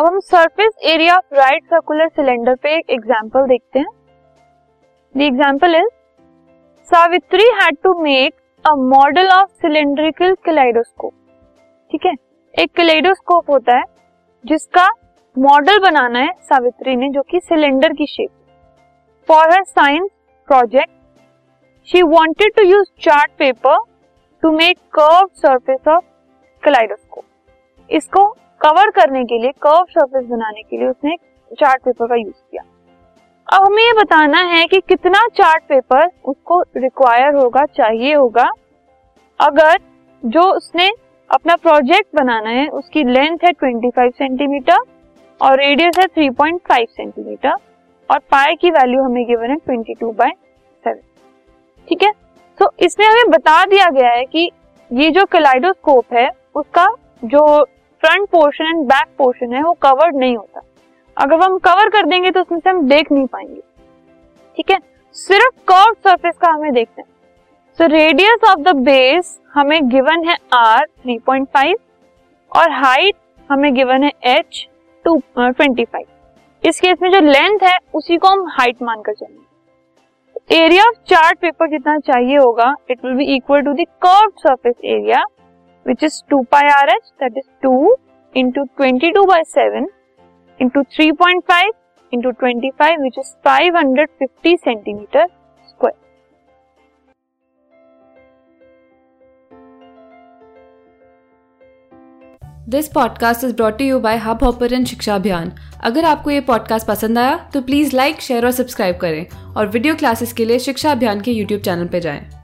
अब हम surface area of right circular cylinder पे एक एग्जांपल देखते हैं। The example is Savitri had to make a model of cylindrical kaleidoscope ठीक है? एक कैलाइडोस्कोप होता है, जिसका मॉडल बनाना है सावित्री ने, जो कि सिलेंडर की shape for her science project she wanted to use chart paper to make curve surface of kaleidoscope इसको कवर करने के लिए कर्व सरफेस बनाने के लिए उसने चार्ट पेपर का यूज़ किया। अब हमें ये बताना है कि कितना चार्ट पेपर उसको रिक्वायर होगा, चाहिए होगा। अगर जो उसने अपना प्रोजेक्ट बनाना है, उसकी लेंथ है 25 सेंटीमीटर और रेडियस है 3.5 सेंटीमीटर और पाए की वैल्यू हमें गिवन है 22 बाय सेवन ठीक है? तो इसमें हमें बता दिया गया है कि ये जो कैलाइडोस्कोप है, उसका जो front portion and back portion है, वो कवर्ड नहीं होता। अगर हम कवर कर देंगे तो उसमें से हम देख नहीं पाएँगे। ठीक है? सिर्फ़ कर्व सरफेस का हमें देखते हैं। So radius of the base हमें गिवन है आर 3.5 और हाइट हमें गिवन है एच टू ट्वेंटी फाइव इस केस में जो लेंथ है, उसी को हम हाइट मानकर चलेंगे। एरिया ऑफ़ चार्ट पेपर जितना चाहिए होगा it will be equal to the curve surface area which is 2 pi RH that is 2 into 22 by 7 into 3.5 into 25 which is 550 centimeter square. This podcast is brought you by hub Shiksha Abhiyan अगर आपको ये podcast पसंद आया तो please like share और subscribe करें और video classes के लिए शिक्षा अभियान के यूट्यूब चैनल पर जाएँ।